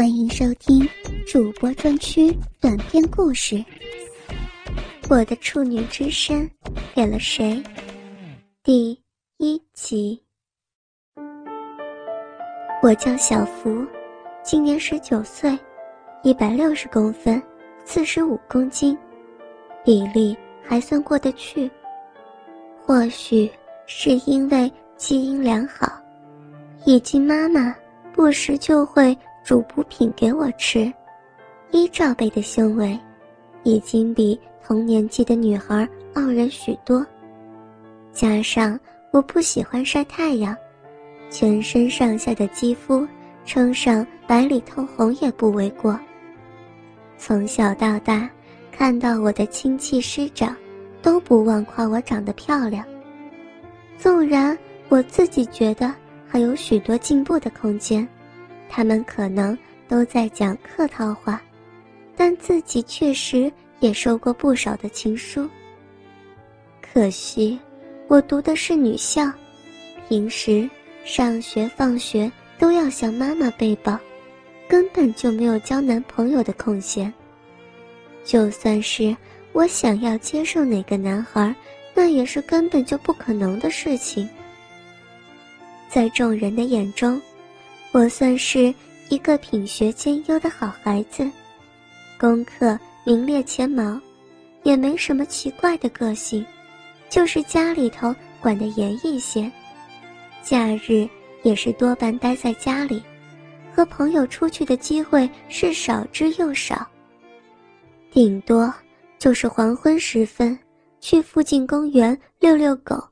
欢迎收听主播专区短篇故事《我的处女之身给了谁》第一集。我叫小福，今年十九岁，一百六十公分，四十五公斤，比例还算过得去。或许是因为基因良好，以及妈妈不时就会。煮补品给我吃，依罩杯的胸围，已经比同年纪的女孩傲人许多。加上我不喜欢晒太阳，全身上下的肌肤称上白里透红也不为过。从小到大，看到我的亲戚师长，都不忘夸我长得漂亮。纵然我自己觉得还有许多进步的空间。他们可能都在讲客套话，但自己确实也收过不少的情书。可惜，我读的是女校，平时上学放学都要向妈妈背报，根本就没有交男朋友的空闲。就算是我想要接受哪个男孩，那也是根本就不可能的事情。在众人的眼中。我算是一个品学兼优的好孩子，功课名列前茅，也没什么奇怪的个性，就是家里头管得严一些，假日也是多半待在家里，和朋友出去的机会是少之又少。顶多就是黄昏时分去附近公园遛遛狗。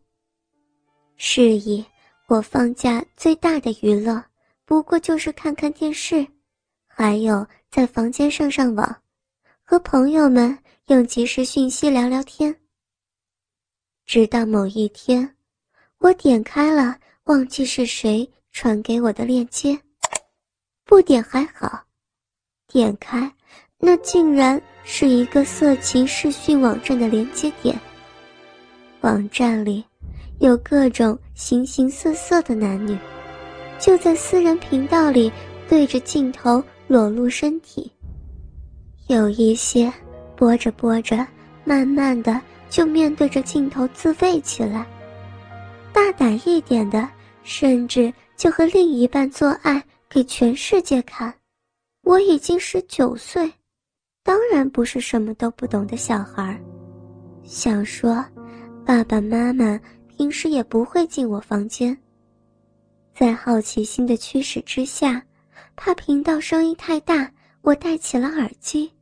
是以，我放假最大的娱乐。不过就是看看电视，还有在房间上上网，和朋友们用即时讯息聊聊天。直到某一天，我点开了忘记是谁传给我的链接，不点还好，点开，那竟然是一个色情视讯网站的连接点。网站里有各种形形色色的男女。就在私人频道里对着镜头裸露身体，有一些播着播着，慢慢的就面对着镜头自慰起来。大胆一点的，甚至就和另一半做爱给全世界看。我已经十九岁，当然不是什么都不懂的小孩想说，爸爸妈妈平时也不会进我房间。在好奇心的驱使之下，怕频道声音太大，我戴起了耳机，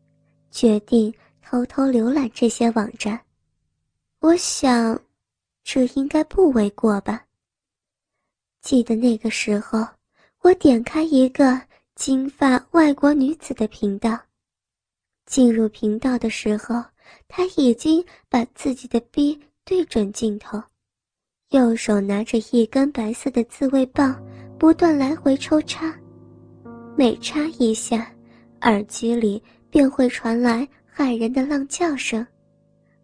决定偷偷浏览这些网站。我想，这应该不为过吧。记得那个时候，我点开一个金发外国女子的频道，进入频道的时候，她已经把自己的逼对准镜头。右手拿着一根白色的自慰棒，不断来回抽插，每插一下，耳机里便会传来骇人的浪叫声，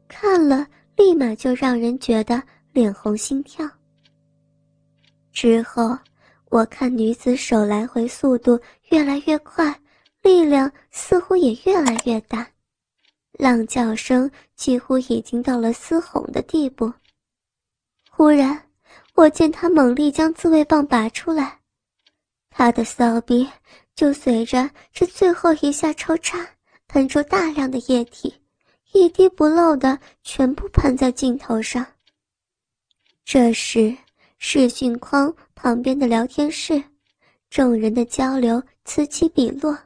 看了立马就让人觉得脸红心跳。之后，我看女子手来回速度越来越快，力量似乎也越来越大，浪叫声几乎已经到了嘶吼的地步。忽然，我见他猛力将自慰棒拔出来，他的骚逼就随着这最后一下抽插喷出大量的液体，一滴不漏的全部喷在镜头上。这时，视讯框旁边的聊天室，众人的交流此起彼落。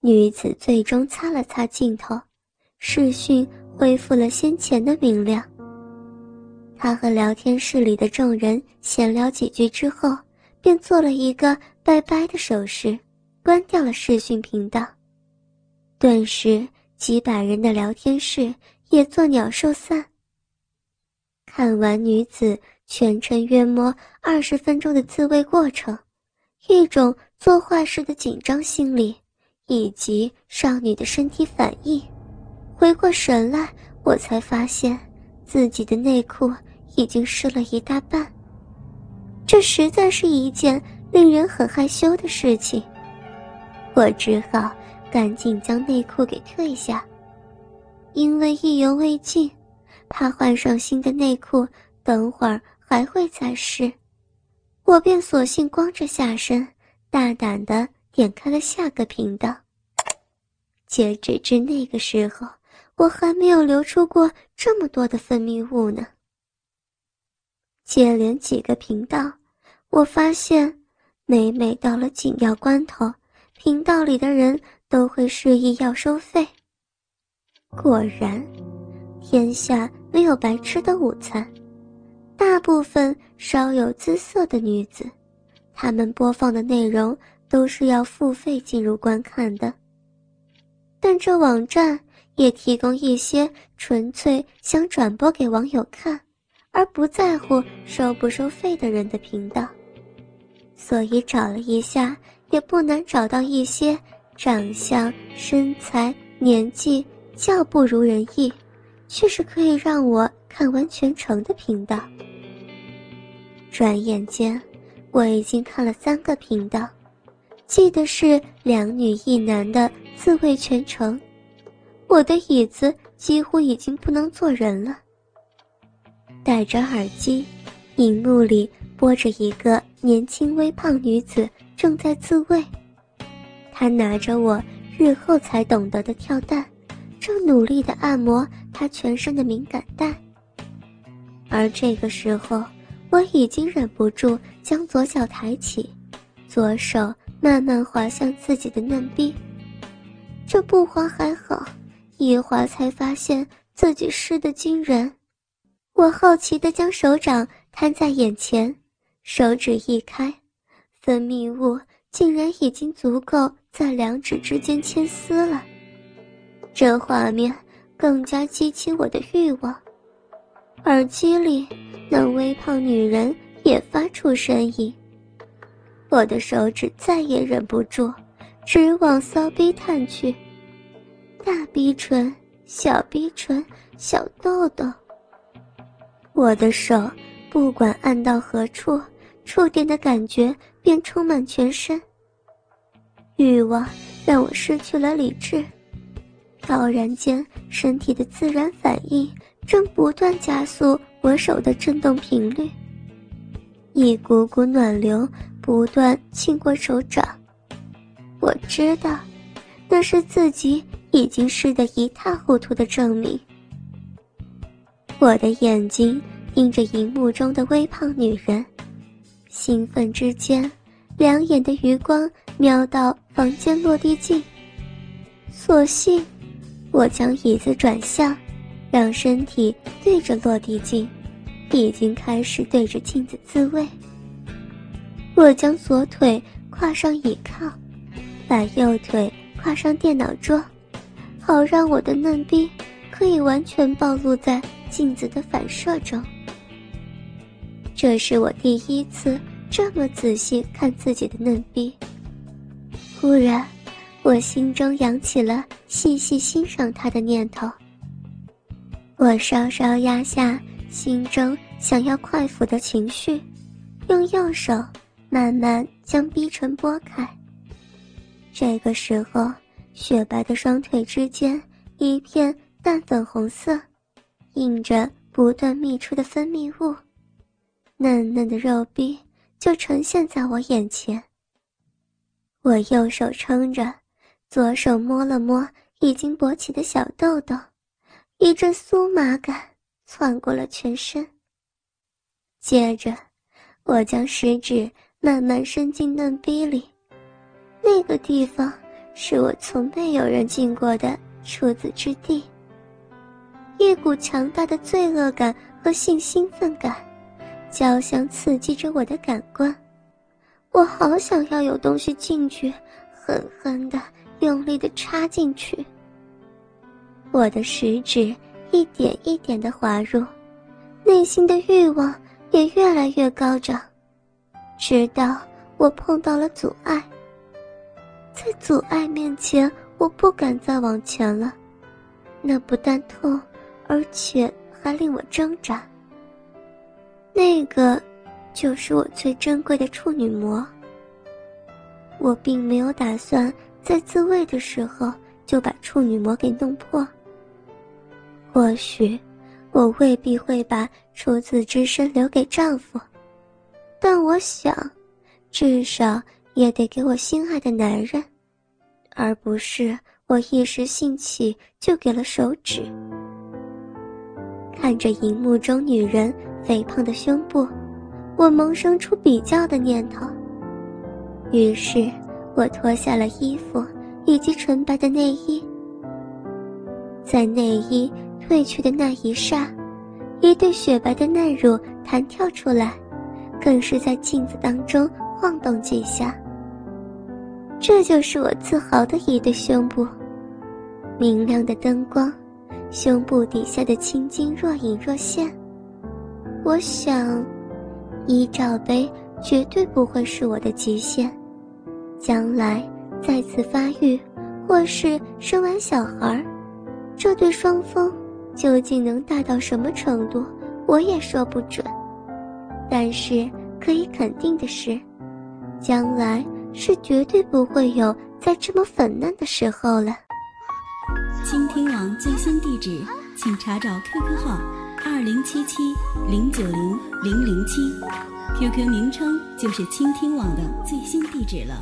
女子最终擦了擦镜头，视讯恢复了先前的明亮。他和聊天室里的众人闲聊几句之后，便做了一个拜拜的手势，关掉了视讯频道。顿时，几百人的聊天室也作鸟兽散。看完女子全程约摸二十分钟的自慰过程，一种做坏事的紧张心理，以及少女的身体反应，回过神来，我才发现自己的内裤。已经湿了一大半。这实在是一件令人很害羞的事情。我只好赶紧将内裤给退下，因为意犹未尽，怕换上新的内裤，等会儿还会再湿，我便索性光着下身，大胆的点开了下个频道。截止至那个时候，我还没有流出过这么多的分泌物呢。接连几个频道，我发现，每每到了紧要关头，频道里的人都会示意要收费。果然，天下没有白吃的午餐，大部分稍有姿色的女子，她们播放的内容都是要付费进入观看的。但这网站也提供一些纯粹想转播给网友看，而不在乎收不收费的人的频道，所以找了一下，也不难找到一些长相、身材、年纪较不如人意，却是可以让我看完全程的频道。转眼间，我已经看了三个频道。记得是两女一男的自慰全程，我的椅子几乎已经不能坐人了。戴着耳机，荧幕里播着一个年轻微胖女子正在自慰，她拿着我日后才懂得的跳蛋，正努力地按摩她全身的敏感带。而这个时候，我已经忍不住将左脚抬起，左手。慢慢滑向自己的嫩臂，这不滑还好，一滑才发现自己湿得惊人。我好奇地将手掌摊在眼前，手指一开，分泌物竟然已经足够在两指之间牵丝了。这画面更加激起我的欲望。耳机里那微胖女人也发出声音。我的手指再也忍不住，直往骚逼探去。大逼唇、小逼唇、小豆豆。我的手不管按到何处，触电的感觉便充满全身。欲望让我失去了理智，飘然间，身体的自然反应正不断加速我手的震动频率。一股股暖流。不断亲过手掌，我知道，那是自己已经湿得一塌糊涂的证明。我的眼睛盯着荧幕中的微胖女人，兴奋之间，两眼的余光瞄到房间落地镜。索性，我将椅子转向，让身体对着落地镜，已经开始对着镜子自慰。我将左腿跨上椅靠，把右腿跨上电脑桌，好让我的嫩逼可以完全暴露在镜子的反射中。这是我第一次这么仔细看自己的嫩逼。忽然，我心中扬起了细细欣赏它的念头。我稍稍压下心中想要快抚的情绪，用右手。慢慢将逼唇拨开。这个时候，雪白的双腿之间一片淡粉红色，映着不断泌出的分泌物，嫩嫩的肉壁就呈现在我眼前。我右手撑着，左手摸了摸已经勃起的小豆豆，一阵酥麻感窜过了全身。接着，我将食指。慢慢伸进嫩逼里，那个地方是我从没有人进过的处子之地。一股强大的罪恶感和性兴奋感，交相刺激着我的感官。我好想要有东西进去，狠狠的、用力的插进去。我的食指一点一点的滑入，内心的欲望也越来越高涨。直到我碰到了阻碍，在阻碍面前，我不敢再往前了。那不但痛，而且还令我挣扎。那个，就是我最珍贵的处女膜。我并没有打算在自慰的时候就把处女膜给弄破。或许我未必会把处子之身留给丈夫，但我想，至少也得给我心爱的男人，而不是我一时兴起就给了手指。看着荧幕中女人肥胖的胸部，我萌生出比较的念头。于是，我脱下了衣服以及纯白的内衣，在内衣。褪去的那一刹，一对雪白的嫩乳弹跳出来，更是在镜子当中晃动几下。这就是我自豪的一对胸部，明亮的灯光，胸部底下的青筋若隐若现。我想，一罩杯绝对不会是我的极限，将来再次发育，或是生完小孩，这对双峰。究竟能大到什么程度，我也说不准。但是可以肯定的是，将来是绝对不会有再这么粉嫩的时候了。倾听网最新地址，请查找 QQ 号二零七七零九零零零七，QQ 名称就是倾听网的最新地址了。